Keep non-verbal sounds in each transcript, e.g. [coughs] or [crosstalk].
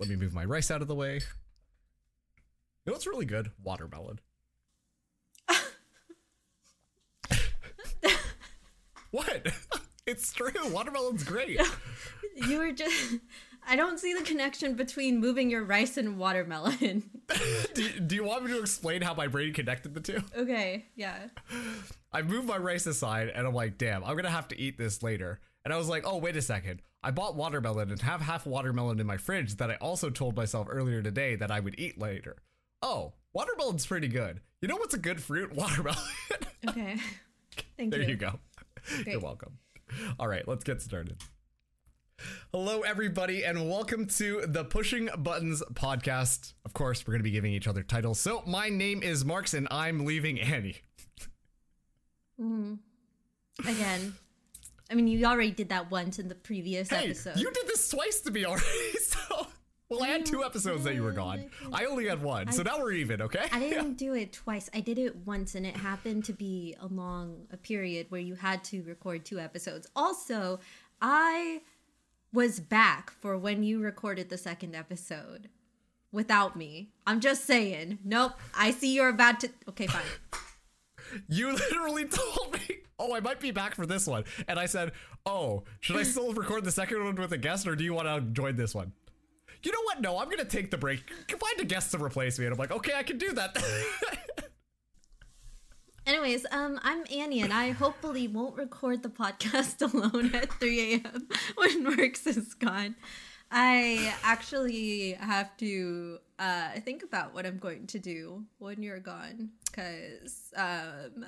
let me move my rice out of the way. You know what's really good? Watermelon. [laughs] what? [laughs] It's true. Watermelon's great. [laughs] You were just. I don't see the connection between moving your rice and watermelon. do, do you want me to explain how my brain connected the two? okay, yeah. I moved my rice aside and I'm like, damn, I'm gonna have to eat this later. And I was like, oh, wait a second. I bought watermelon and have half watermelon in my fridge that I also told myself earlier today that I would eat later. Oh, watermelon's pretty good. You know what's a good fruit? [laughs] Watermelon. Okay. [laughs] Thank there you. you go. You're welcome. All right, let's get started. Hello, everybody, and welcome to the Pushing Buttons podcast. Of course, we're going to be giving each other titles. So, my name is Marks, and I'm leaving Annie. Hmm. Again. I mean, you already did that once in the previous Hey, episode. you did this twice to me already. [laughs] So, well, I had two episodes that you were gone. I only had one, so now we're even. Okay. I didn't do it twice. I did it once, and it happened to be along a period where you had to record two episodes. Also, I was back for when you recorded the second episode without me. I'm just saying. Nope. I see you're about to. Okay, fine. You [laughs] literally told me, "Oh, I might be back for this one," and I said, "Oh, should I still record the second one with a guest, or do you want to join this one?" You know what? No, I'm gonna take the break. Find a guest to replace me, and I'm like, okay, I can do that. [laughs] Anyways, um, I'm Annie, and I hopefully won't record the podcast [laughs] alone at 3 a.m. when Marks is gone. I actually have to uh, think about what I'm going to do when you're gone, because um,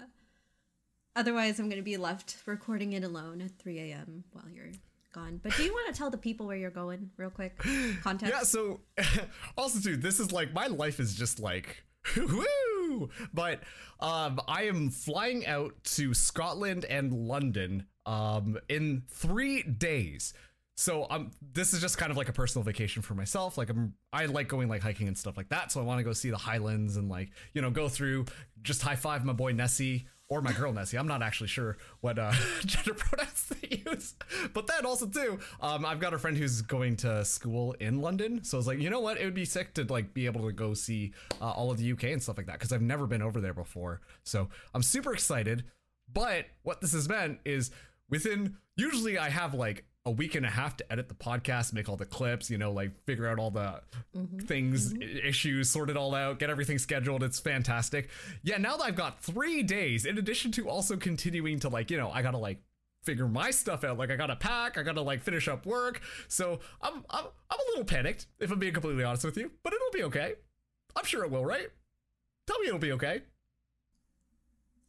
otherwise I'm going to be left recording it alone at 3 a.m. while you're gone. But do you want to tell the people where you're going, real quick? Context. yeah. So, [laughs] also, dude, this is like my life is just like. [laughs] Woo! But um, I am flying out to Scotland and London um, in three days. So um, this is just kind of like a personal vacation for myself. Like I'm, I like going like hiking and stuff like that. So I want to go see the Highlands and like you know go through, just high five my boy Nessie or my girl Nessie. I'm not actually sure what uh, [laughs] gender pronouns they use. But then also too, um, I've got a friend who's going to school in London. So I was like, you know what? It would be sick to like be able to go see uh, all of the UK and stuff like that because I've never been over there before. So I'm super excited. But what this has meant is within usually I have like a week and a half to edit the podcast, make all the clips, you know, like figure out all the things, i- issues, sort it all out, get everything scheduled. It's fantastic. Yeah, now that I've got three days, in addition to also continuing to like, you know, I gotta like figure my stuff out. Like I gotta pack, I gotta like finish up work. So I'm I'm I'm a little panicked, if I'm being completely honest with you, but it'll be okay. I'm sure it will, right? Tell me it'll be okay.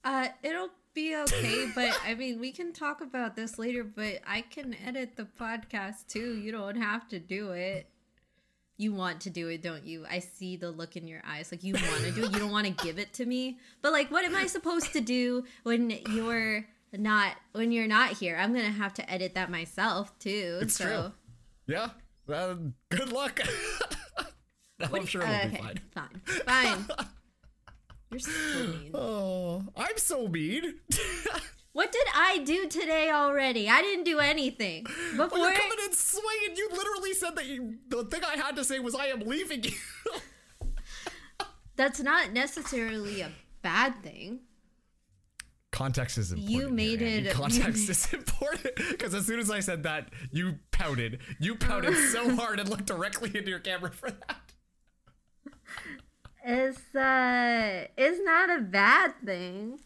Uh, it'll be okay, but I mean, we can talk about this later. But I can edit the podcast too. You don't have to do it. You want to do it, don't you? I see the look in your eyes. Like you want to do it. You don't want to give it to me. But like, what am I supposed to do when you're not when you're not here? I'm gonna have to edit that myself too. It's so. true. Yeah. Uh, good luck. [laughs] I'm sure it'll Uh, be okay, fine. fine, fine. [laughs] You're so mean. [gasps] Oh, I'm so mean. [laughs] What did I do today already? I didn't do anything. Before Well, you're coming in swinging. You literally said that you, the thing I had to say was I am leaving you. [laughs] that's not necessarily a bad thing. Context is important. You made it- Context [laughs] is important because as soon as I said that, you pouted. You pouted so hard and looked directly into your camera for that. It's uh it's not a bad thing.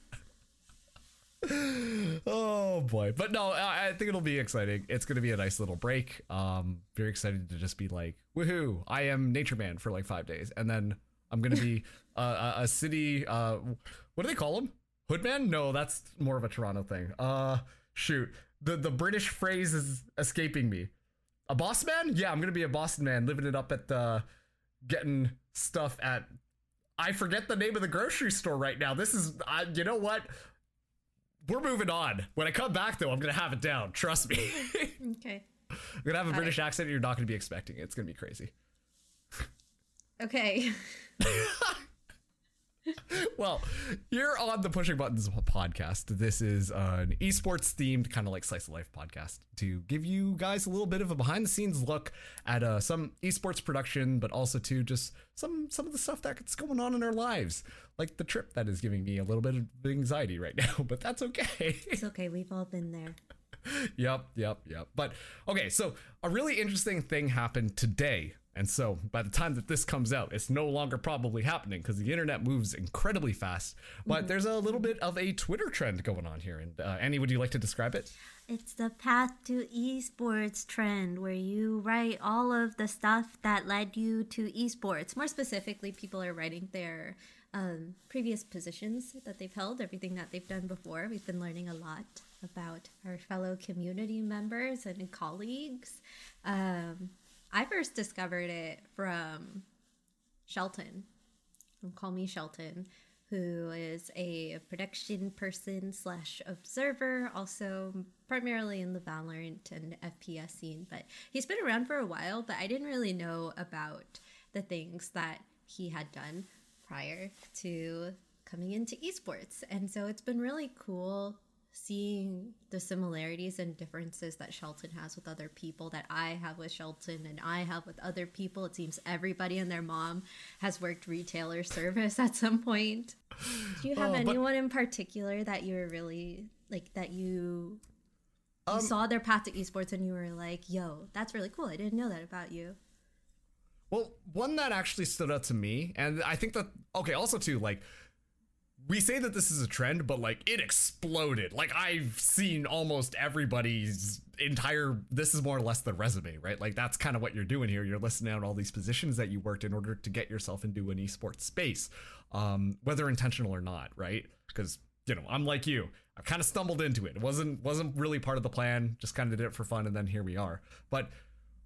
[laughs] Oh boy, but no, I I think it'll be exciting. It's gonna be a nice little break. Um, very excited to just be like, woohoo! I am nature man for like five days, and then I'm gonna be [laughs] uh, a, a city. Uh, what do they call them? Hoodman? No, that's more of a Toronto thing. Uh, shoot, the the British phrase is escaping me. A boss man? Yeah, I'm gonna be a Boston man, living it up at the getting stuff at. I forget the name of the grocery store right now. This is, I, you know what? We're moving on. When I come back, though, I'm gonna have it down. Trust me. [laughs] Okay. I'm gonna have a British accent. You're not gonna be expecting it. It's gonna be crazy. Okay. [laughs] well, you're on the Pushing Buttons podcast. This is an esports themed, kind of like slice of life podcast to give you guys a little bit of a behind the scenes look at uh, some esports production, but also to just some some of the stuff that's going on in our lives, like the trip that is giving me a little bit of anxiety right [laughs] now. But that's okay. It's okay. We've all been there. yep, yep, yep. But okay, so a really interesting thing happened today and so by the time that this comes out, it's no longer probably happening because the internet moves incredibly fast. But mm-hmm. there's a little bit of a Twitter trend going on here. And uh, Annie, would you like to describe it? It's the path to esports trend where you write all of the stuff that led you to esports. More specifically, people are writing their um, previous positions that they've held, everything that they've done before. We've been learning a lot about our fellow community members and colleagues. Um, I first discovered it from Shelton, Call Me Shelton, who is a production person slash observer, also primarily in the Valorant and FPS scene. But he's been around for a while, but I didn't really know about the things that he had done prior to coming into esports. And so it's been really cool seeing the similarities and differences that Shelton has with other people that I have with Shelton and I have with other people. It seems everybody and their mom has worked retailer service [laughs] at some point. Do you have oh, anyone in particular that you were really like that you, you um, saw their path to esports and you were like, yo, that's really cool. I didn't know that about you. Well, one that actually stood out to me, and I think that okay, also too, like we say that this is a trend, but like it exploded. Like I've seen almost everybody's entire. This is more or less the resume, right? Like that's kind of what you're doing here. You're listing out all these positions that you worked in order to get yourself into an esports space, um, whether intentional or not, right? Because you know I'm like you. I kind of stumbled into it. It wasn't wasn't really part of the plan. Just kind of did it for fun, and then here we are. But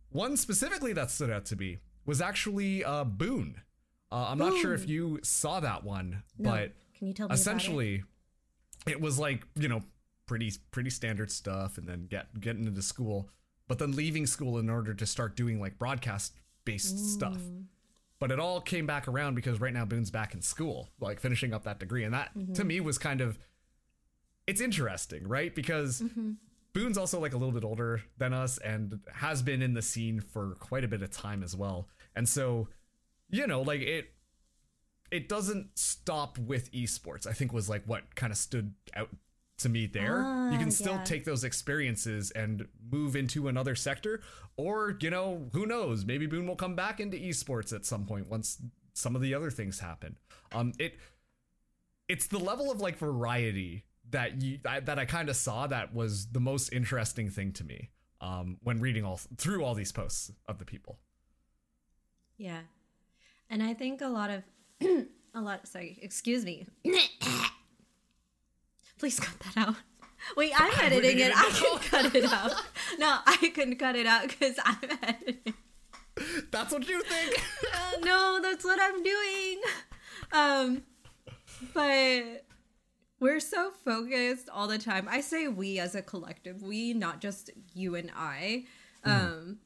one specifically that stood out to me was actually uh, Boone. Uh, I'm Boone. not sure if you saw that one, no. but can you tell me? Essentially, it? it? was like you know pretty pretty standard stuff, and then get getting into school, but then leaving school in order to start doing like broadcast based stuff. But it all came back around because right now Boone's back in school, like finishing up that degree, and that mm-hmm. to me was kind of it's interesting, right? Because mm-hmm. Boone's also like a little bit older than us and has been in the scene for quite a bit of time as well. And so, you know, like it it doesn't stop with esports. I think was like what kind of stood out to me there. Ah, you can still yeah. take those experiences and move into another sector, or you know, who knows? Maybe Boone will come back into esports at some point once some of the other things happen. Um, it it's the level of like variety that you I, that I kind of saw that was the most interesting thing to me um, when reading all through all these posts of the people. Yeah, and I think a lot of a lot. Sorry, excuse me. [coughs] Please cut that out. Wait, I'm editing it. I can cut it out. No, I can cut it out because I'm editing. That's what you think? [laughs] Uh, no, that's what I'm doing. Um, but we're so focused all the time. I say we as a collective, we, not just you and I. Mm-hmm. Um, mm.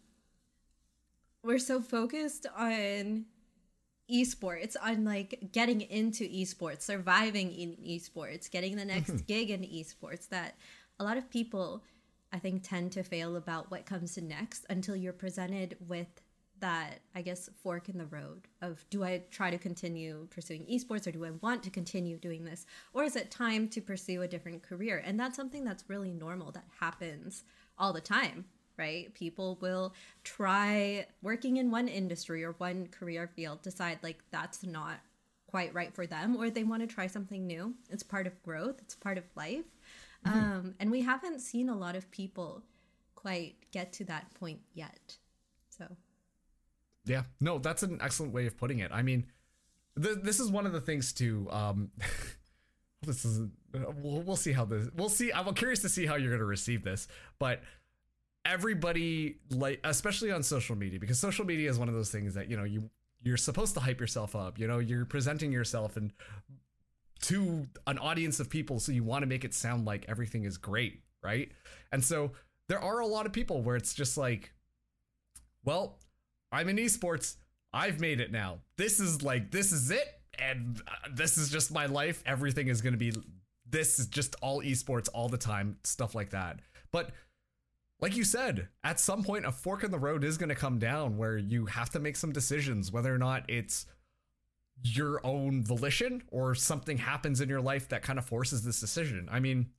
we're so focused on esports on like getting into esports surviving in esports getting the next mm-hmm. gig in esports that a lot of people i think tend to fail about what comes next until you're presented with that i guess fork in the road of do i try to continue pursuing esports or do i want to continue doing this? Or is it time to pursue a different career? And that's something that's really normal that happens all the time right? People will try working in one industry or one career field, decide like that's not quite right for them, or they want to try something new. It's part of growth, it's part of life. Mm-hmm. Um, and we haven't seen a lot of people quite get to that point yet. So, yeah, no, that's an excellent way of putting it. I mean, th- this is one of the things to. Um, [laughs] this is we'll, we'll see how this we'll see i'm curious to see how you're going to receive this but everybody like especially on social media because social media is one of those things that you know you you're supposed to hype yourself up you know you're presenting yourself and to an audience of people so you want to make it sound like everything is great right and so there are a lot of people where it's just like well i'm in esports i've made it now this is like this is it and uh, this is just my life. Everything is going to be this is just all esports all the time, stuff like that. But like you said, at some point, a fork in the road is going to come down where you have to make some decisions, whether or not it's your own volition or something happens in your life that kind of forces this decision. I mean,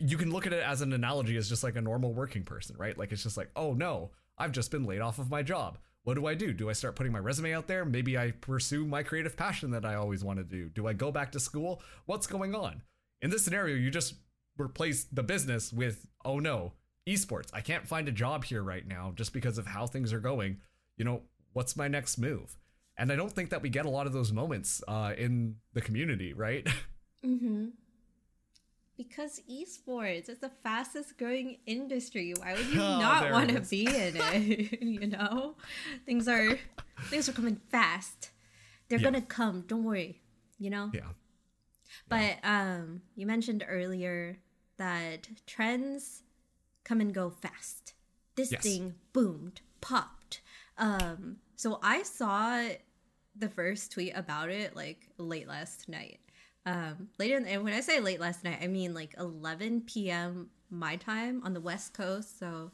you can look at it as an analogy as just like a normal working person, right? Like it's just like, oh no, I've just been laid off of my job. What do I do? Do I start putting my resume out there? Maybe I pursue my creative passion that I always want to do. Do I go back to school? What's going on? In this scenario, you just replace the business with, oh no, esports. I can't find a job here right now just because of how things are going. You know, what's my next move? And I don't think that we get a lot of those moments uh, in the community, right? [laughs] Mm-hmm. Because esports is the fastest growing industry. Why would you [laughs] Oh, not want to be in it? [laughs] you know, things are things are coming fast. They're Yeah. gonna come. Don't worry. You know. yeah. But um, you mentioned earlier that trends come and go fast. This Yes. thing boomed, popped. Um, so I saw the first tweet about it like late last night. Um, late in, and when I say late last night, I mean like 11 p.m. my time on the West Coast. So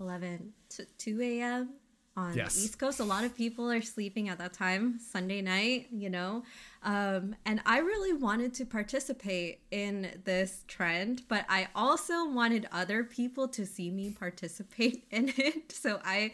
11 to 2 a.m. on Yes. the East Coast. A lot of people are sleeping at that time, Sunday night, you know. Um, and I really wanted to participate in this trend, but I also wanted other people to see me participate [laughs] in it. So I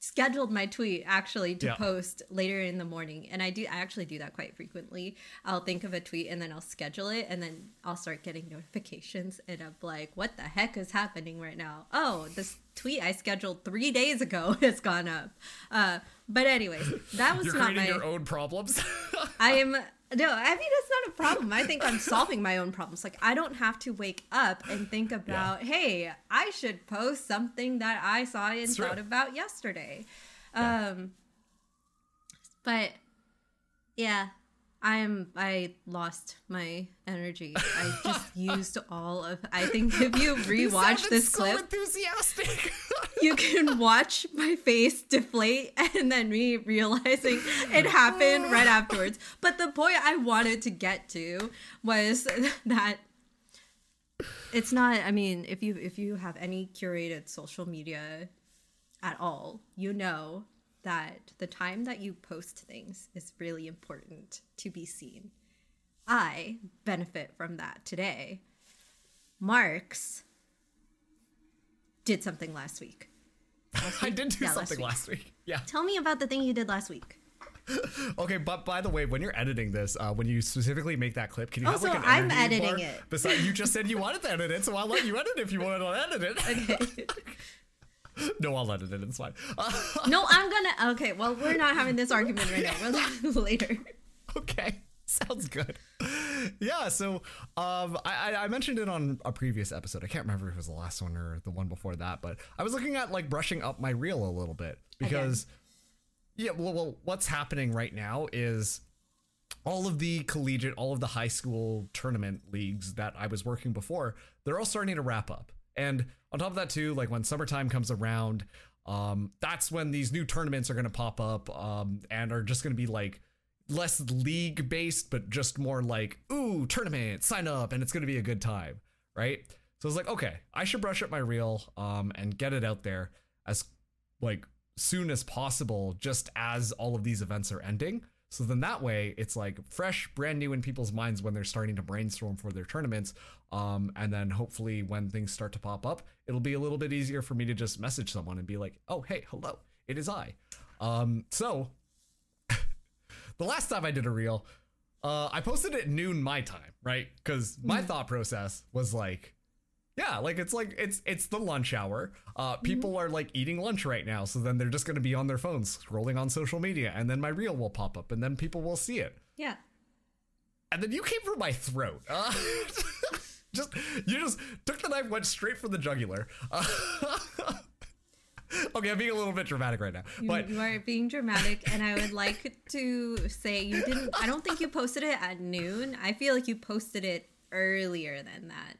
scheduled my tweet actually to Yeah. post later in the morning and i do i actually do that quite frequently i'll think of a tweet and then i'll schedule it and then i'll start getting notifications and i'm like what the heck is happening right now oh this tweet i scheduled three days ago [laughs] has gone up uh but anyways that was You're not my your own problems. [laughs] I am no, I mean it's not a problem. I think I'm solving my own problems. Like I don't have to wake up and think about, hey, I should post something that I saw and It's thought about yesterday. Yeah. Um but yeah, I am I lost my energy. I just [laughs] used all of I think if you You rewatch sounded this so clip, enthusiastic. [laughs] you can watch my face deflate and then me realizing it happened right [laughs] afterwards. But the point I wanted to get to was that it's not I mean, if you if you have any curated social media at all, you know that the time that you post things is really important to be seen. I benefit from that today. Marks did something last week. [laughs] I did do Yeah, last something week. last week. Yeah. Tell me about the thing you did last week. [laughs] Okay, but by the way, when you're editing this, uh, when you specifically make that clip, can you Oh, have like an I'm editing bar it. Besides, you just said you wanted to edit it, so I'll let you edit if you want to edit it. [laughs] Okay. [laughs] no, I'll edit it. It's fine. [laughs] No, I'm gonna. Okay, well, we're not having this argument right now. We'll have [laughs] later. okay, sounds good. Yeah, so um, I, I I mentioned it on a previous episode. I can't remember if it was the last one or the one before that, but I was looking at like brushing up my reel a little bit because yeah, well, well, what's happening right now is all of the collegiate, all of the high school tournament leagues that I was working before, they're all starting to wrap up. And on top of that, too, like when summertime comes around, um, that's when these new tournaments are going to pop up um, and are just going to be like less league based, but just more like, ooh, tournament, sign up, and it's going to be a good time, right? So I was like, okay, I should brush up my reel um, and get it out there as like soon as possible, just as all of these events are ending. So then that way it's like fresh, brand new in people's minds when they're starting to brainstorm for their tournaments. Um, and then hopefully when things start to pop up, it'll be a little bit easier for me to just message someone and be like, oh, hey, hello, it is I. Um, so [laughs] the last time I did a reel, uh, I posted it at noon my time, right? Because my thought process was like, yeah, like it's like it's it's the lunch hour. Uh, people are like eating lunch right now, so then they're just gonna be on their phones scrolling on social media, and then my reel will pop up, and then people will see it, Yeah. and then you came for my throat. Uh, [laughs] just you just took the knife, went straight for the jugular. Uh, [laughs] okay, I'm being a little bit dramatic right now, You, but you are being dramatic, and I would like [laughs] to say you didn't. I don't think you posted it at noon. I feel like you posted it earlier than that.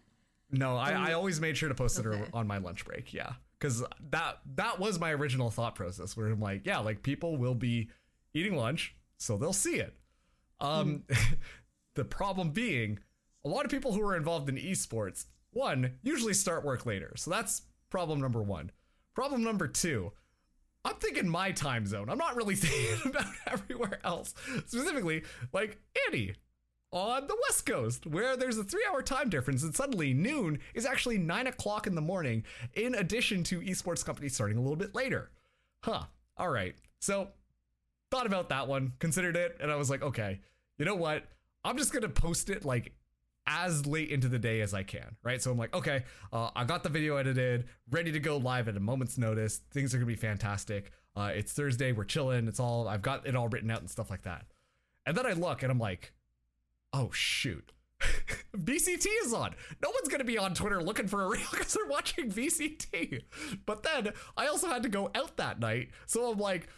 No, I, I always made sure to post it on my lunch break. Yeah, because that that was my original thought process. Where I'm like, yeah, like people will be eating lunch, so they'll see it. Um, [laughs] the problem being, a lot of people who are involved in esports, one, usually start work later. So that's problem number one. Problem number two, I'm thinking my time zone. I'm not really [laughs] thinking about everywhere else. Specifically, like Annie on the West Coast, where there's a three hour time difference, and suddenly noon is actually nine o'clock in the morning, in addition to esports companies starting a little bit later. Huh. All right. So, thought about that one, considered it, and I was like, okay, you know what? I'm just going to post it like as late into the day as I can, right? So I'm like, okay, uh, I got the video edited, ready to go live at a moment's notice. Things are gonna be fantastic. Uh, it's Thursday, we're chilling. It's all I've got it all written out and stuff like that. And then I look and I'm like, oh shoot. [laughs] VCT is on. No one's gonna be on Twitter looking for a reel [laughs] because they're watching VCT. But then I also had to go out that night, so I'm like,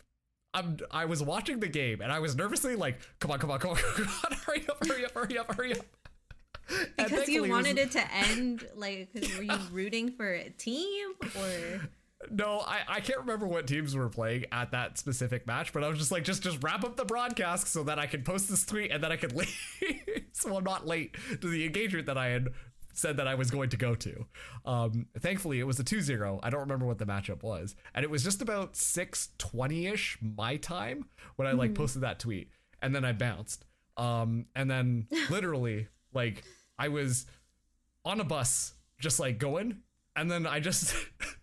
I'm I was watching the game and I was nervously like, come on, come on, come on, [laughs] come on, hurry up, hurry up, hurry up, hurry up. Because you thankfully it was- wanted it to end, like, 'cause were you rooting for a team or? No, I, I can't remember what teams were playing at that specific match, but I was just like, just just wrap up the broadcast so that I can post this tweet and then I could [laughs] leave, so I'm not late to the engagement that I had said that I was going to go to. Um, thankfully, it was a 2-0. I don't remember what the matchup was, and it was just about 6:20 ish my time when I like posted that tweet, and then I bounced. Um, and then [laughs] literally, like, I was on a bus, just like going, and then I just [laughs]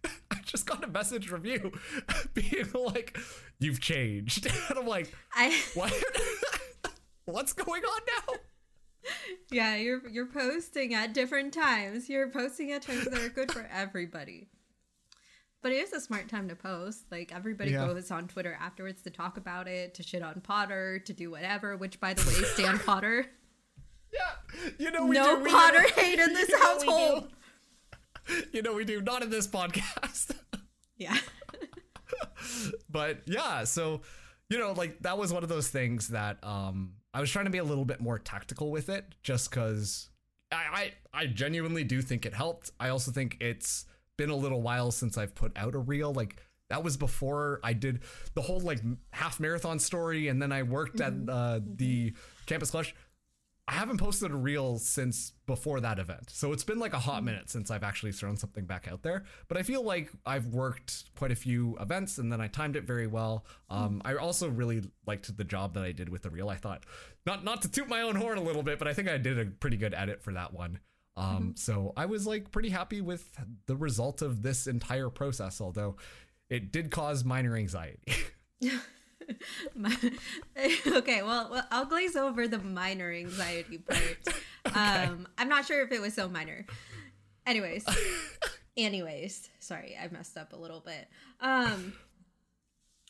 [laughs] just got a message from you [laughs] being like, "You've changed," [laughs] and I'm like, I "What? What's going on now?" yeah, you're you're posting at different times. You're posting at times that are good for everybody. But it is a smart time to post. Like everybody Yeah. goes on Twitter afterwards to talk about it, to shit on Potter, to do whatever. Which, by the way, Stan Potter. Yeah, you know we no do. we Potter do. hate in this You know we do. household. [laughs] You know we do. Not in this podcast. [laughs] Yeah. [laughs] but yeah, so you know, like that was one of those things that um I was trying to be a little bit more tactical with it, just because I, I I genuinely do think it helped. I also think it's been a little while since I've put out a reel. Like that was before I did the whole like half marathon story, and then I worked at uh, the campus clutch. I haven't posted a reel since before that event. So it's been like a hot minute since I've actually thrown something back out there. But I feel like I've worked quite a few events and then I timed it very well. Um, I also really liked the job that I did with the reel. I thought, not not to toot my own horn a little bit, but I think I did a pretty good edit for that one. Um, So I was like pretty happy with the result of this entire process, although it did cause minor anxiety. [laughs] [laughs] Okay, well, well, I'll glaze over the minor anxiety [laughs] part. Um, I'm not sure if it was so minor. Anyways, [laughs] anyways, sorry, I messed up a little bit. Um,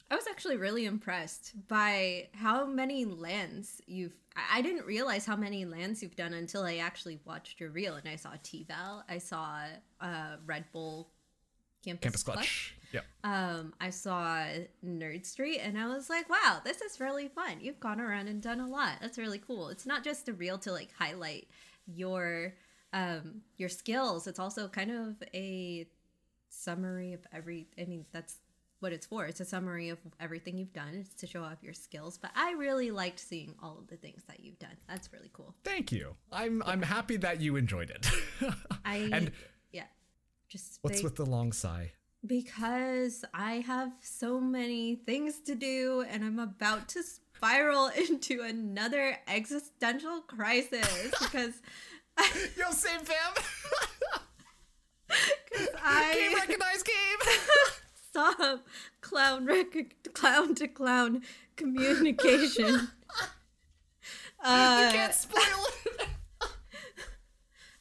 I was actually really impressed by how many LANs you've. I I didn't realize how many LANs you've done until I actually watched your reel, and I saw T-Val, I saw uh, Red Bull Campus, Campus Clutch clutch. Yep. um, I saw Nerd Street and I was like, wow, this is really fun. You've gone around and done a lot. That's really cool. It's not just a reel to like highlight your um your skills. It's also kind of a summary of every I mean, that's what it's for. It's a summary of everything you've done. It's to show off your skills. But I really liked seeing all of the things that you've done. That's really cool. Thank you. I'm I'm happy that you enjoyed it. [laughs] I and yeah. Just what's big- with the long sigh? Because I have so many things to do and I'm about to spiral [laughs] into another existential crisis because [laughs] Yo, same fam. [laughs] game I recognize game. saw clown rec- clown to clown communication. you Uh, can't spoil it.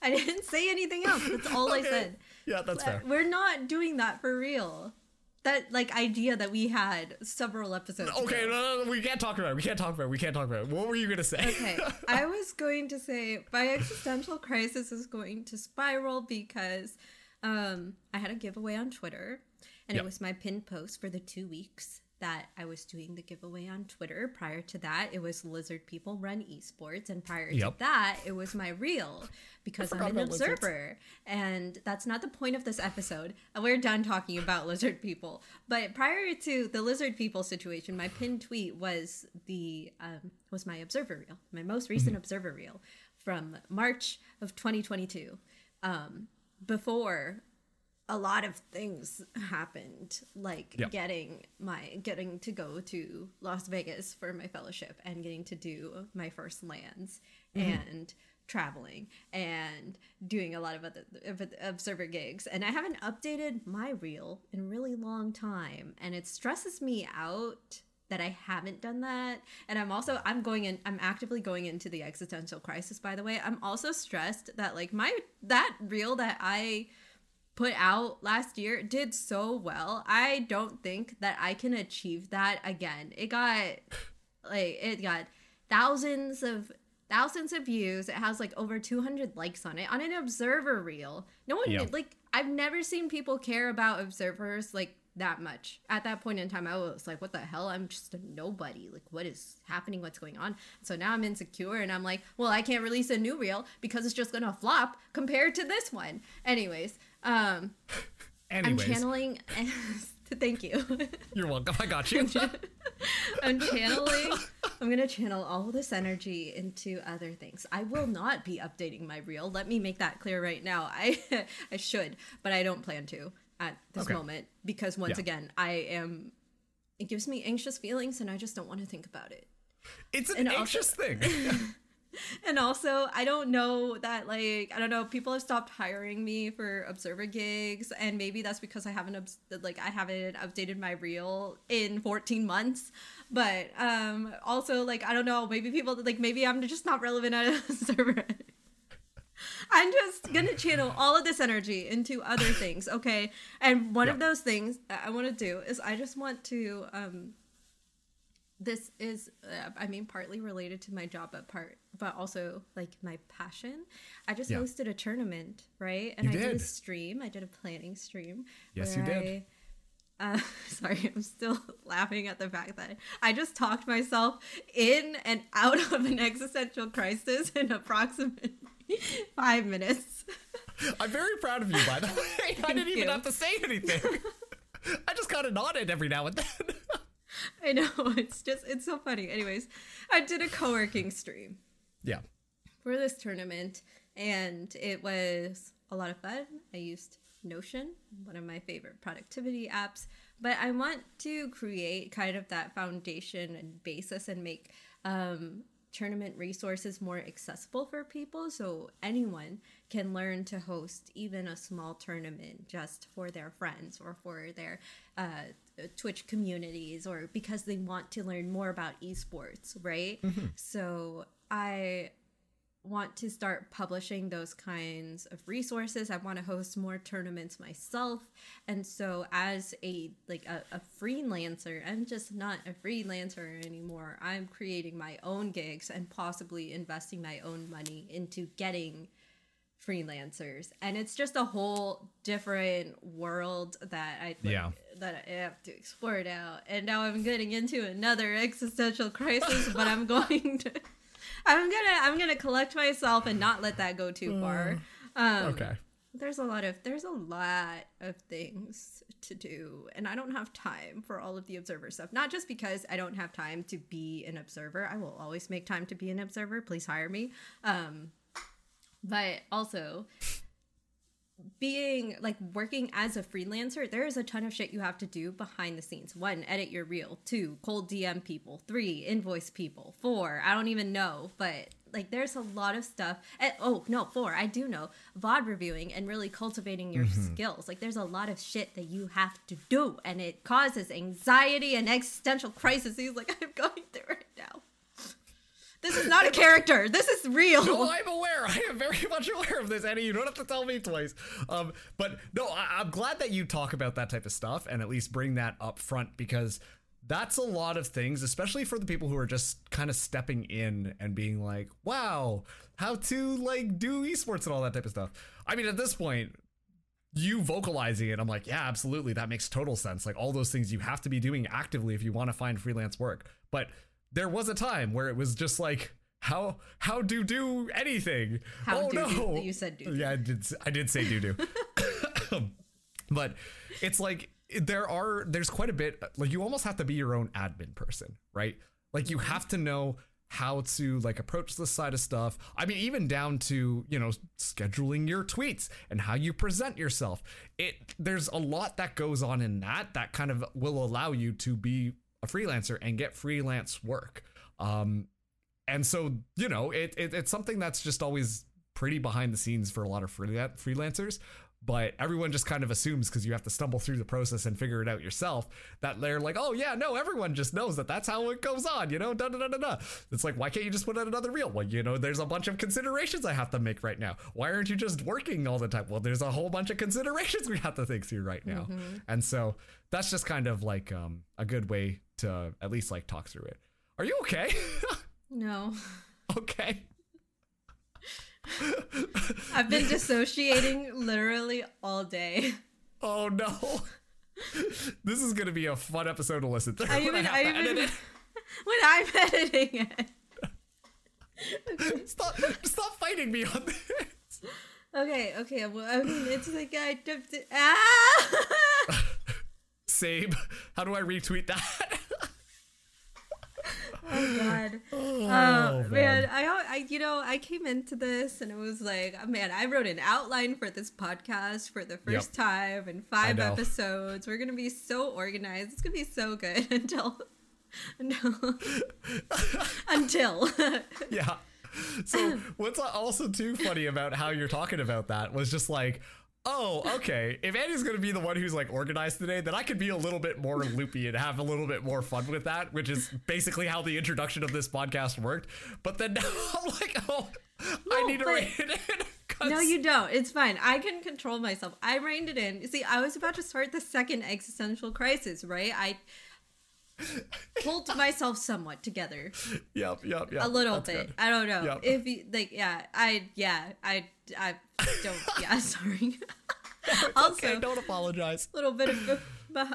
I didn't say anything else. That's all I said. Yeah, that's fair. We're not doing that for real. That like idea that we had several episodes Okay, ago. no, no, no, we can't talk about it. We can't talk about it. We can't talk about it. What were you gonna say? Okay, [laughs] I was going to say my existential crisis is going to spiral because um, I had a giveaway on Twitter, and Yep. it was my pinned post for the two weeks that I was doing the giveaway on Twitter. Prior to that, it was Lizard People Run Esports. And prior to that, it was my reel because I'm an about lizards. observer. And that's not the point of this episode. We're done talking about [laughs] lizard people. But prior to the lizard people situation, my pinned tweet was the um, was my observer reel, my most recent Mm-hmm. observer reel from March of 2022. Um, before a lot of things happened like Yep. getting my getting to go to Las Vegas for my fellowship and getting to do my first LANs mm-hmm. and traveling and doing a lot of other of- observer gigs. And I haven't updated my reel in a really long time. And it stresses me out that I haven't done that. And I'm also I'm going in I'm actively going into the existential crisis by the way. I'm also stressed that like my that reel that I put out last year did so well. I don't think that I can achieve that again. It got [laughs] like it got thousands of thousands of views. It has like over 200 likes on it on an observer reel. No one Yeah. like I've never seen people care about observers like that much. At that point in time I was like what the hell? I'm just a nobody. Like what is happening? What's going on? So now I'm insecure and I'm like, well, I can't release a new reel because it's just going to flop compared to this one. Anyways, um Anyways, I'm channeling. And [laughs] thank you. you're welcome. I got [laughs] you. I'm channeling. I'm gonna channel all this energy into other things. I will not be updating my reel. Let me make that clear right now. [laughs] I I should, but I don't plan to at this Okay. moment because once Yeah. again, I am. It gives me anxious feelings, and I just don't want to think about it. It's an And also- anxious thing. [laughs] And also, I don't know that like I don't know. People have stopped hiring me for observer gigs, and maybe that's because I haven't like I haven't updated my reel in 14 months. But um, also like I don't know. Maybe people like maybe I'm just not relevant at a [laughs] server. I'm just gonna channel all of this energy into other things, okay? And one of those things that I want to do is I just want to um this is uh, i mean partly related to my job but part but also like my passion i just Yeah. hosted a tournament right and You i did. a stream i did a planning stream Yes, you did. I, uh, [laughs] sorry i'm still [laughs] laughing at the fact that i just talked myself in and out of an existential crisis in approximately [laughs] five minutes I'm very proud of you, by the way. I didn't even you. have to say anything. I just kind of nodded every now and then. I know [laughs] it's just it's so funny anyways i did a co-working stream yeah. for this tournament and it was a lot of fun. I used Notion, one of my favorite productivity apps, but I want to create kind of that foundation and basis and make um, tournament resources more accessible for people so anyone can learn to host even a small tournament just for their friends or for their uh, Twitch communities or because they want to learn more about esports, right? So I want to start publishing those kinds of resources. I want to host more tournaments myself. And so as a like a, a freelancer, I'm just not a freelancer anymore. I'm creating my own gigs and possibly investing my own money into getting freelancers. And it's just a whole different world that I like, Yeah. that I have to explore now. And now I'm getting into another existential crisis, but I'm [laughs] going to I'm gonna I'm gonna collect myself and not let that go too far. Um, Okay. There's a lot of there's a lot of things to do, and I don't have time for all of the observer stuff. Not just because I don't have time to be an observer. I will always make time to be an observer. Please hire me. Um, but also being like working as a freelancer, there is a ton of shit you have to do behind the scenes. One, edit your reel. Two, cold DM people. Three, invoice people. Four, I don't even know, but like there's a lot of stuff. And, oh no, four, I do know. VOD reviewing and really cultivating your mm-hmm. skills. Like there's a lot of shit that you have to do, and it causes anxiety and existential crises like [laughs] I'm going through right now. This is not a character. This is real. No, I'm aware. I am very [laughs] much aware of this, Annie. You don't have to tell me twice. Um, but no, I- I'm glad that you talk about that type of stuff and at least bring that up front because that's a lot of things, especially for the people who are just kind of stepping in and being like, "Wow, how to like do esports and all that type of stuff." I mean, at this point, you vocalizing it, I'm like, yeah, absolutely, that makes total sense. Like all those things you have to be doing actively if you want to find freelance work. But there was a time where it was just like, how how do do anything? How oh do no, you said do do. Yeah, I did. I did say do do. [laughs] [coughs] but it's like there are there's quite a bit like you almost have to be your own admin person right like you mm-hmm. have to know how to like approach this side of stuff i mean even down to you know scheduling your tweets and how you present yourself it there's a lot that goes on in that that kind of will allow you to be a freelancer and get freelance work. Um and so you know it, it it's something that's just always pretty behind the scenes for a lot of freela- freelancers but everyone just kind of assumes because you have to stumble through the process and figure it out yourself that they're like oh yeah no everyone just knows that that's how it goes on you know da da da da da. It's like why can't you just put out another reel? Well you know there's a bunch of considerations i have to make right now. Why aren't you just working all the time? Well there's a whole bunch of considerations [laughs] we have to think through right now. And so that's just kind of like um, a good way to at least like talk through it. Are you okay? [laughs] No. okay [laughs] [laughs] I've been dissociating literally all day. Oh no. This is gonna be a fun episode to listen to. I when even, I to even, when I'm editing it. [laughs] Stop, stop fighting me on this. Okay, okay. Well, I mean, it's like I dipped it. Ah! [laughs] Same. How do I retweet that? [laughs] oh God. oh Oh man, I, I, you know, I came into this and it was like, man, I wrote an outline for this podcast for the first time in five episodes. We're gonna be so organized. It's gonna be so good [laughs] until, until, [laughs] until. Yeah. So what's also too funny about how you're talking about that was just like, oh, okay. If Annie's gonna be the one who's like organized today, then I could be a little bit more loopy and have a little bit more fun with that, which is basically how the introduction of this podcast worked. But then now [laughs] I'm like, oh, I need to rein it in. No, you don't. It's fine. I can control myself. I reined it in. See, I was about to start the second existential crisis, right? I pulled myself somewhat together. Yep, yep, yep. a little That's bit. good. I don't know. Yep. If you like yeah, I yeah, I I don't yeah, [laughs] sorry. [laughs] also, okay, don't apologize. A little bit of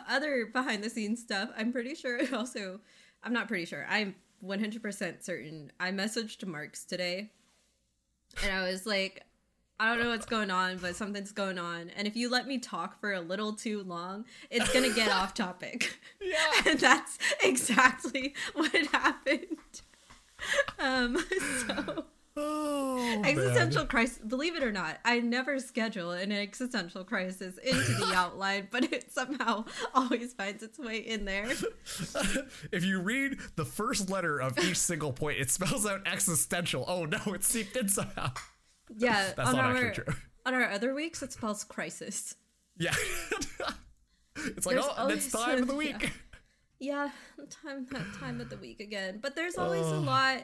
other behind the scenes stuff. I'm pretty sure I [laughs] also I'm not pretty sure. I'm 100% certain. I messaged Marks today and I was like I don't know what's going on, but something's going on. And if you let me talk for a little too long, it's going to get [laughs] off topic. Yeah. [laughs] And that's exactly what happened. Um so Oh, existential crisis believe it or not i never schedule an existential crisis into the [laughs] outline but it somehow always finds its way in there if you read the first letter of each single point, it spells out existential. Oh no, it's seeped in somehow. Yeah [laughs] That's on not our actually true. [laughs] on our other weeks it spells crisis Yeah. [laughs] it's like, There's oh, it's always- time of the week. yeah time that time of the week again but there's always a lot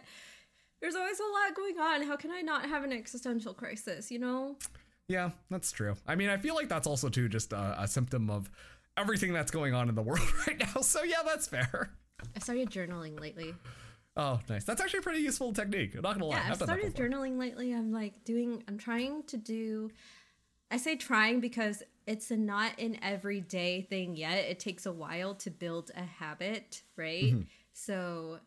there's always a lot going on how can i not have an existential crisis you know Yeah, that's true. I mean, I feel like that's also too just a, a symptom of everything that's going on in the world right now. So yeah, that's fair. i started journaling lately Oh, nice. That's actually a pretty useful technique. I'm not gonna lie. yeah, I've I've started journaling lately. I'm like doing, I'm trying to do, I say trying because it's a not an everyday thing yet. It takes a while to build a habit, right? Mm-hmm. So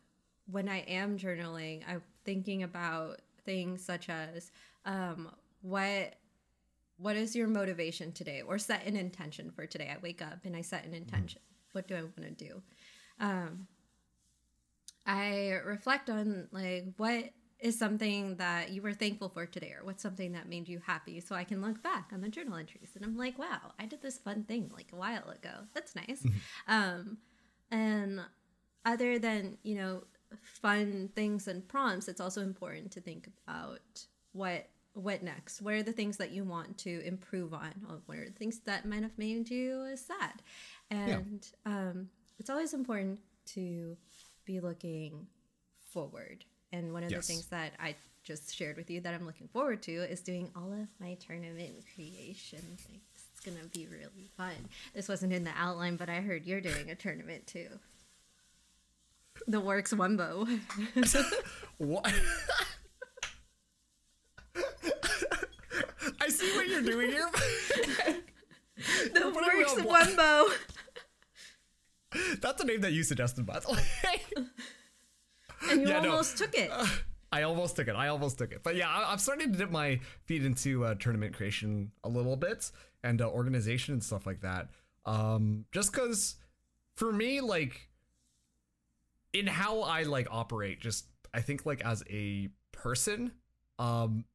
when I am journaling, I'm thinking about things such as um, what what is your motivation today or set an intention for today i wake up and i set an intention what do i want to do um, I reflect on like what is something that you were thankful for today or what's something that made you happy so I can look back on the journal entries and I'm like, wow, I did this fun thing like a while ago. That's nice. um and other than, you know, fun things and prompts, it's also important to think about what what next? What are the things that you want to improve on? Or what are the things that might have made you sad? And um, it's always important to be looking forward. And one of Yes. the things that I just shared with you that I'm looking forward to is doing all of my tournament creation things. It's gonna be really fun. This wasn't in the outline, but I heard you're doing a tournament too. The works Wumbo. What? I see what you're doing here. The me works Wumbo. That's a name that you suggested, by the way. [laughs] And you Yeah, no. almost took it. [laughs] I almost took it. I almost took it. But yeah, I, I'm starting to dip my feet into uh, tournament creation a little bit and uh, organization and stuff like that. Um, just because for me, like in how I like operate, just I think like as a person, um,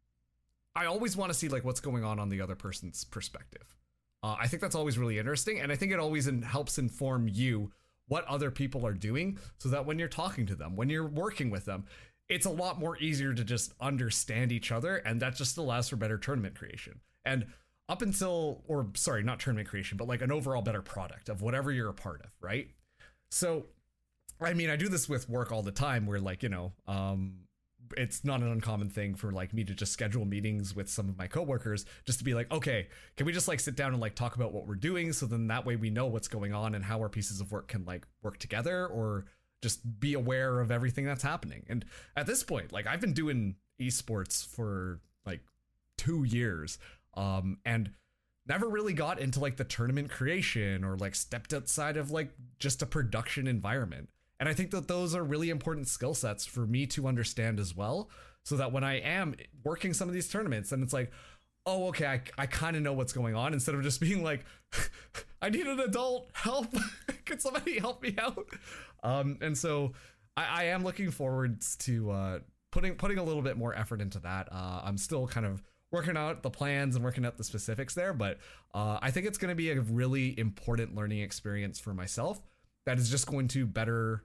I always want to see like what's going on on the other person's perspective. Uh, I think that's always really interesting, and I think it always in, helps inform you what other people are doing, so that when you're talking to them, when you're working with them, it's a lot more easier to just understand each other, and that just allows for better tournament creation. And up until, or sorry, not tournament creation, but like an overall better product of whatever you're a part of, right? So, I mean, I do this with work all the time, where like you know, um, it's not an uncommon thing for like me to just schedule meetings with some of my coworkers just to be like okay can we just like sit down and like talk about what we're doing so then that way we know what's going on and how our pieces of work can like work together or just be aware of everything that's happening? And at this point like i've been doing esports for like two years um and never really got into like the tournament creation or like stepped outside of like just a production environment and I think that those are really important skill sets for me to understand as well. So that when I am working some of these tournaments, and it's like, oh, okay, I, I kind of know what's going on instead of just being like, [laughs] I need an adult help. [laughs] Could somebody help me out? Um, and so I, I am looking forward to uh, putting putting a little bit more effort into that. Uh, I'm still kind of working out the plans and working out the specifics there, but uh, I think it's going to be a really important learning experience for myself that is just going to better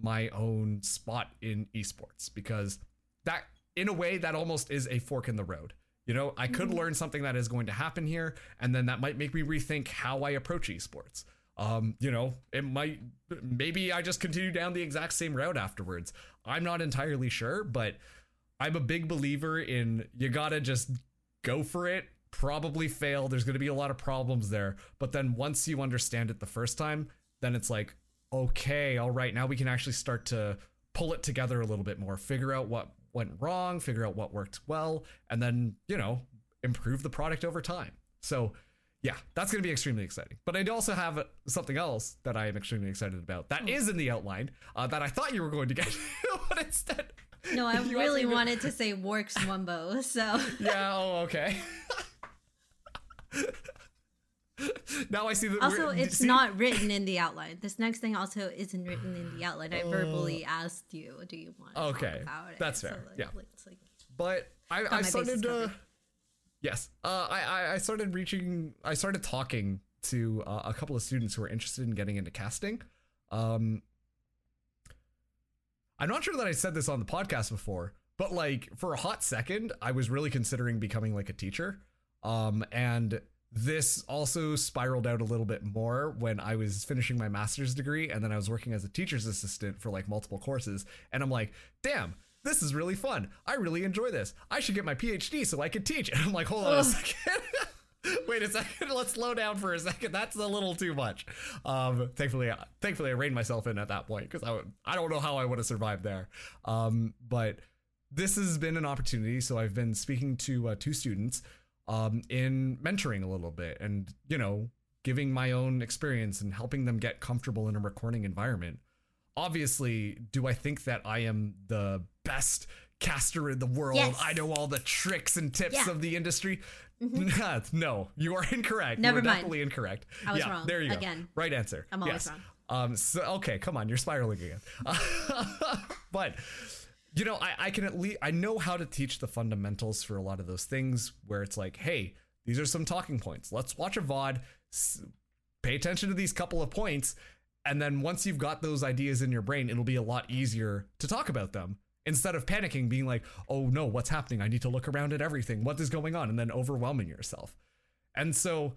my own spot in esports because that in a way that almost is a fork in the road. You know i could learn something that is going to happen here and then that might make me rethink how i approach esports. Um you know it might maybe i just continue down the exact same route afterwards. I'm not entirely sure but i'm a big believer in you gotta just go for it probably fail there's to be a lot of problems there but then once you understand it the first time then it's like okay all right now we can actually start to pull it together a little bit more figure out what went wrong figure out what worked well and then you know improve the product over time. So yeah that's going to be extremely exciting. But i also have something else that i am extremely excited about that is in the outline uh, that i thought you were going to get [laughs] but instead No, I [laughs] really to- wanted to say works Wumbo. So. [laughs] Yeah oh okay [laughs] now i see that also, it's see- not written in the outline. This next thing also isn't written in the outline. I verbally asked you, "Do you want to Uh, Okay, talk about it?" that's fair, like, yeah. like, but I, I started uh, yes uh, I, I I started reaching I started talking to uh, a couple of students who are interested in getting into casting um I'm not sure that I said this on the podcast before but like for a hot second I was really considering becoming like a teacher um and this also spiraled out a little bit more when I was finishing my master's degree and then I was working as a teacher's assistant for like multiple courses and I'm like damn this is really fun. I really enjoy this. I should get my PhD so I could teach. [laughs] And I'm like, hold on a second. [laughs] Wait a second. Let's slow down for a second. That's a little too much. Um, thankfully, thankfully, I reined myself in at that point because I would, I don't know how I would have survived there. Um, but this has been an opportunity. So I've been speaking to uh, two students um, in mentoring a little bit, and you know, giving my own experience and helping them get comfortable in a recording environment obviously do i think that i am the best caster in the world Yes. i know all the tricks and tips Yeah. of the industry [laughs] no you are incorrect Never you are mind. definitely incorrect I was yeah wrong. there you go Again. right answer I'm always yes. wrong. um so okay come on you're spiraling again [laughs] but you know I, I can at least i know how to teach the fundamentals for a lot of those things where it's like hey these are some talking points. Let's watch a vod pay attention to these couple of points and then once you've got those ideas in your brain it'll be a lot easier to talk about them instead of panicking being like oh no what's happening? I need to look around at everything. What is going on? And then overwhelming yourself. And so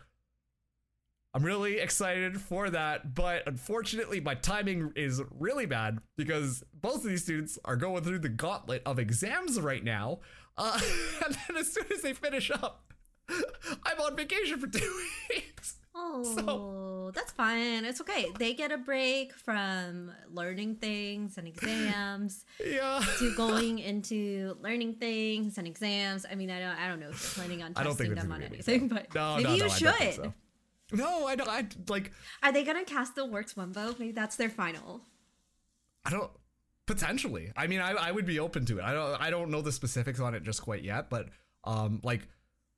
i'm really excited for that but unfortunately my timing is really bad because both of these students are going through the gauntlet of exams right now uh, [laughs] and then as soon as they finish up [laughs] i'm on vacation for two [laughs] weeks Oh, that's fine. It's okay. They get a break from learning things and exams yeah to going into learning things and exams. I mean, I don't, I don't know if you're planning on I don't think testing them on anything, but No, maybe no, you no, should. Don't think so. No, I don't. I like. Are they gonna cast the Works Wumbo? Maybe that's their final. I don't. Potentially. I mean, I, I would be open to it. I don't. I don't know the specifics on it just quite yet, but um, like,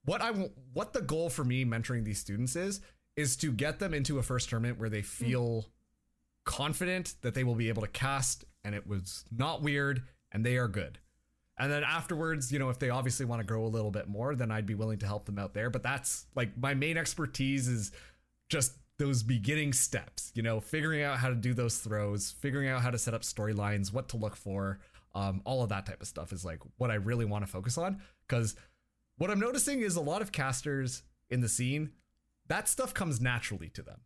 what I what the goal for me mentoring these students is is to get them into a first tournament where they feel confident that they will be able to cast and it was not weird and they are good. And then afterwards, you know, if they obviously want to grow a little bit more, then I'd be willing to help them out there. But that's like my main expertise is just those beginning steps, you know, figuring out how to do those throws, figuring out how to set up storylines, what to look for, um, all of that type of stuff is like what I really want to focus on. Because what I'm noticing is a lot of casters in the scene, that stuff comes naturally to them.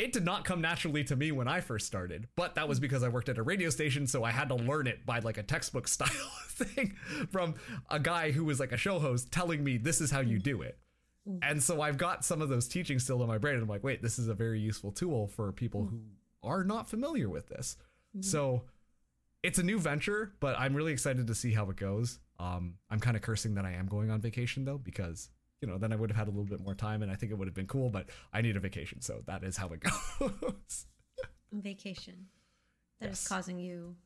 It did not come naturally to me when I first started, but that was mm. because I worked at a radio station, so I had to learn it by like a textbook [laughs] style thing from a guy who was like a show host telling me this is how you mm. do it. Mm. And so I've got some of those teachings still in my brain. And I'm like, wait, this is a very useful tool for people who are not familiar with this. So it's a new venture, but I'm really excited to see how it goes. Um, I'm kind of cursing that I am going on vacation though, because you know then I would have had a little bit more time, and I think it would have been cool. But I need a vacation, so that is how it [laughs] goes. Vacation. That is Yes. causing you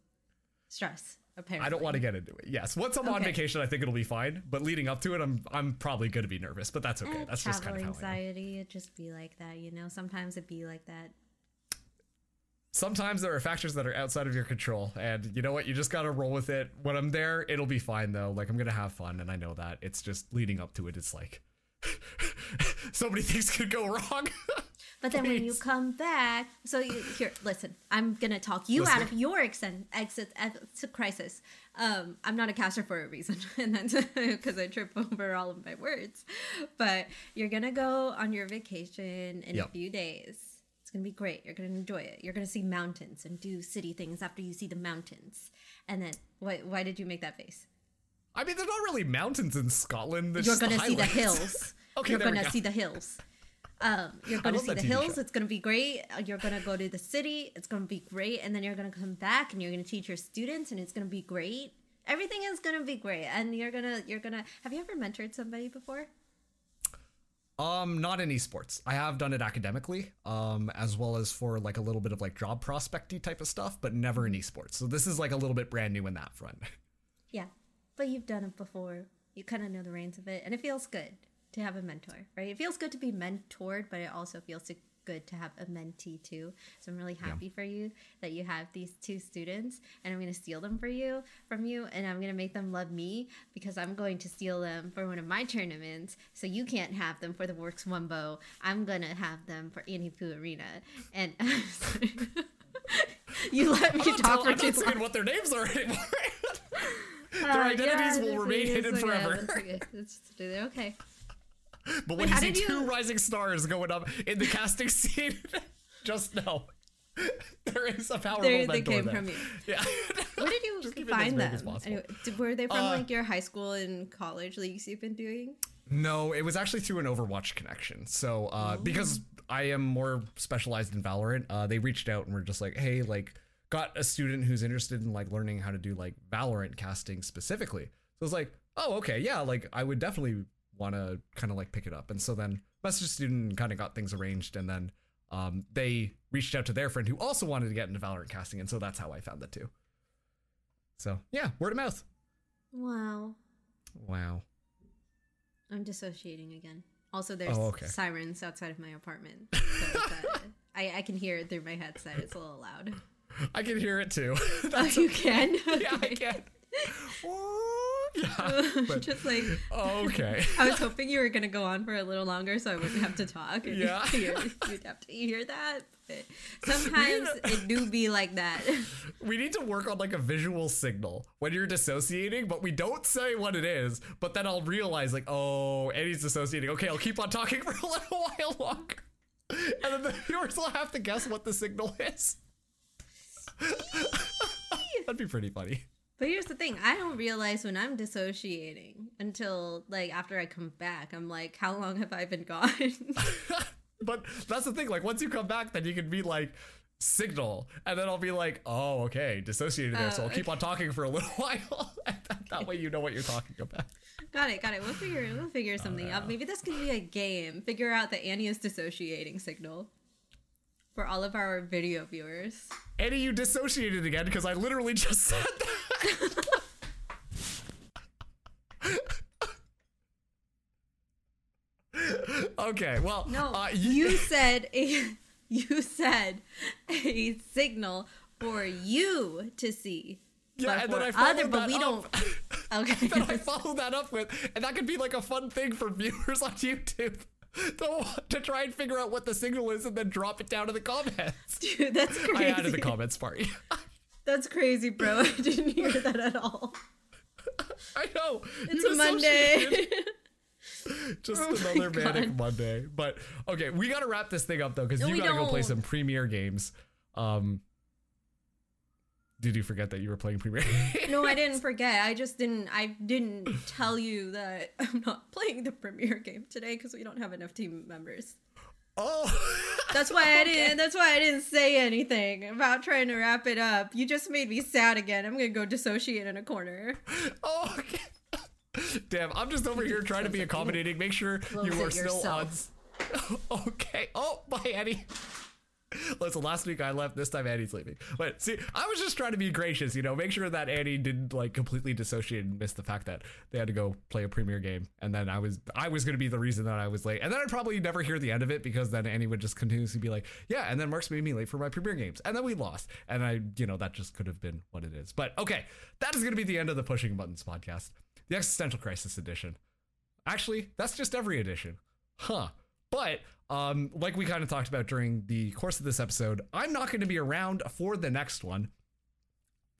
stress. Apparently. I don't want to get into it. Yes, once I'm on vacation, I think it'll be fine. But leading up to it, I'm I'm probably going to be nervous, but that's okay. Eh, That's just kind of how anxiety. It just be like that, you know. Sometimes it be like that. Sometimes there are factors that are outside of your control, and you know what? You just got to roll with it. When I'm there, it'll be fine though. Like I'm gonna have fun, and I know that. It's just leading up to it. It's like [laughs] so many things could go wrong. [laughs] But then when you come back, so you, here, listen, I'm gonna talk you out of your exen- exit exit crisis. Um, I'm not a caster for a reason, [laughs] and that's because I trip over all of my words. But you're gonna go on your vacation in a few days. It's gonna be great. You're gonna enjoy it. You're gonna see mountains and do city things after you see the mountains. And then, why why did you make that face? I mean, there's not really mountains in Scotland. There's You're gonna see the hills. [laughs] Okay, you're there we gonna go. see the hills. Um, you're gonna see the TV hills. show. It's gonna be great. Uh, You're gonna go to the city. It's gonna be great, and then you're gonna come back and you're gonna teach your students, and it's gonna be great. Everything is gonna be great, and you're gonna you're gonna. Have you ever mentored somebody before? Um, not in esports. I have done it academically, um, as well as for like a little bit of like job prospecty type of stuff, but never in esports. So this is like a little bit brand new in that front. [laughs] Yeah, but you've done it before. You kind of know the reins of it, and it feels good to have a mentor, right? It feels good to be mentored, but it also feels to- good to have a mentee too. So I'm really happy for you that you have these two students, and I'm going to steal them for you from you, and I'm going to make them love me because I'm going to steal them for one of my tournaments. So you can't have them for the Works Wumbo. I'm going to have them for Anniepoo Arena, and [laughs] you let me I'm talk tell- for I'm too not long. what their names are anymore. [laughs] Uh, Their identities will that's remain okay, hidden forever. okay, [laughs] but Wait, when you how see you- two rising stars going up in the casting [laughs] scene, just know there is a powerful They, they came there. from you. [laughs] Yeah. Where did you Just keep it as find them? Anyway, were they from Uh, like your high school and college leagues you've been doing? No, it was actually through an Overwatch connection. So, uh, because I am more specialized in Valorant, uh, they reached out and were just like, "Hey, like, got a student who's interested in like learning how to do like Valorant casting specifically." So I was like, "Oh, okay, yeah, like I would definitely want to kind of like pick it up." And so then messaged a student kind of got things arranged, and then um, they reached out to their friend who also wanted to get into Valorant casting, and so that's how I found the two. So yeah, word of mouth. Wow. Wow. I'm dissociating again. Also, there's Oh, okay. sirens outside of my apartment. So [laughs] uh, I, I can hear it through my headset. It's a little loud. I can hear it too. [laughs] Oh, you can? [laughs] yeah, I Okay. can. [laughs] yeah, [laughs] but Just like okay. [laughs] I was hoping you were gonna go on for a little longer, so I wouldn't have to talk. Yeah. you'd have to hear that. But sometimes it do be like that. We need to work on like a visual signal when you're dissociating, but we don't say what it is. But then I'll realize like, oh, Annie's dissociating. Okay, I'll keep on talking for a little while longer, and then the viewers will have to guess what the signal is. That'd be pretty funny. But here's the thing: I don't realize when I'm dissociating until like after I come back. I'm like, how long have I been gone? [laughs] [laughs] But that's the thing. Like once you come back, then you can be like signal, and then I'll be like, oh, okay, dissociated there. so Oh, I'll keep on talking for a little [laughs] while. that, that way, you know what you're talking about. Got it, got it. We'll figure we'll figure oh, something out. Maybe this could be a game. Figure out the Annie is dissociating signal for all of our video viewers. Annie, you dissociated again because I literally just said that. [laughs] okay, well, No, uh, you [laughs] said a you said a signal for you to see. Yeah, but and then I followed other, but we up. don't. [laughs] Okay. then I follow that up with, and that could be like a fun thing for viewers on YouTube to, to try and figure out what the signal is and then drop it down in the comments. Dude, that's I added the comments part. That's crazy, bro. [laughs] I didn't hear that at all. [laughs] I know. It's a Monday. [laughs] Just Oh another manic. Monday. But okay, we gotta wrap this thing up though, because No, you gotta go play some premier games. Um did you forget that you were playing premier? no, I didn't forget. I just didn't. I didn't tell you that I'm not playing the premier game today because we don't have enough team members. Oh [laughs] That's why I didn't. That's why I didn't say anything about trying to wrap it up. You just made me sad again. I'm gonna go dissociate in a corner. Oh, [laughs] okay. Damn, I'm just over here trying to be accommodating. Make sure you are still on. [laughs] okay. Oh, bye, Annie. Listen, last week I left. This time Annie's leaving. But see, I was just trying to be gracious, you know, make sure that Annie didn't like completely dissociate and miss the fact that they had to go play a premier game, and then I was I was gonna be the reason that I was late, and then I'd probably never hear the end of it because then Annie would just continuously be like, yeah, and then Marks made me late for my premier games, and then we lost, and I, you know, that just could have been what it is. But okay, that is gonna be the end of the Pushing Buttons podcast, the Existential Crisis edition. Actually, that's just every edition. Huh. But um, like we kind of talked about during the course of this episode, I'm not going to be around for the next one.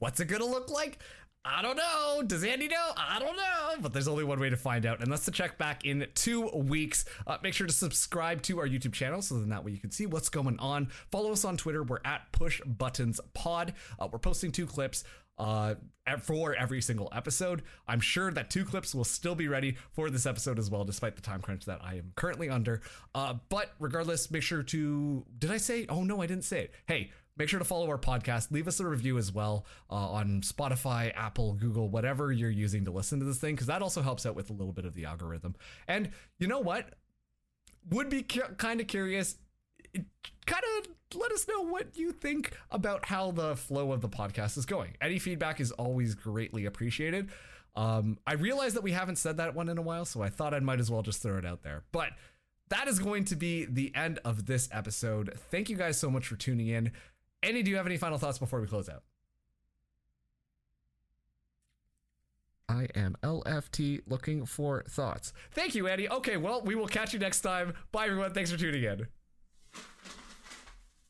What's it going to look like? I don't know. Does Annie know? I don't know. But there's only one way to find out, and that's to check back in two weeks. Uh, make sure to subscribe to our YouTube channel so then that way you can see what's going on. Follow us on Twitter. We're at Push Buttons Pod. Uh, we're posting two clips uh, for every single episode. I'm sure that two clips will still be ready for this episode as well, despite the time crunch that I am currently under. Uh, but regardless, make sure to. Did I say? Oh no, I didn't say it. Hey, make sure to follow our podcast. Leave us a review as well uh, on Spotify, Apple, Google, whatever you're using to listen to this thing, because that also helps out with a little bit of the algorithm. And you know what? Would be cu- kind of curious. Kind of let us know what you think about how the flow of the podcast is going. Any feedback is always greatly appreciated. Um, I realize that we haven't said that one in a while, so I thought I might as well just throw it out there. But that is going to be the end of this episode. Thank you guys so much for tuning in. Annie, do you have any final thoughts before we close out? I am LFT looking for thoughts. Thank you, Annie. Okay, well, we will catch you next time. Bye, everyone. Thanks for tuning in.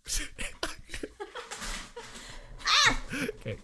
[laughs] ah! Okay.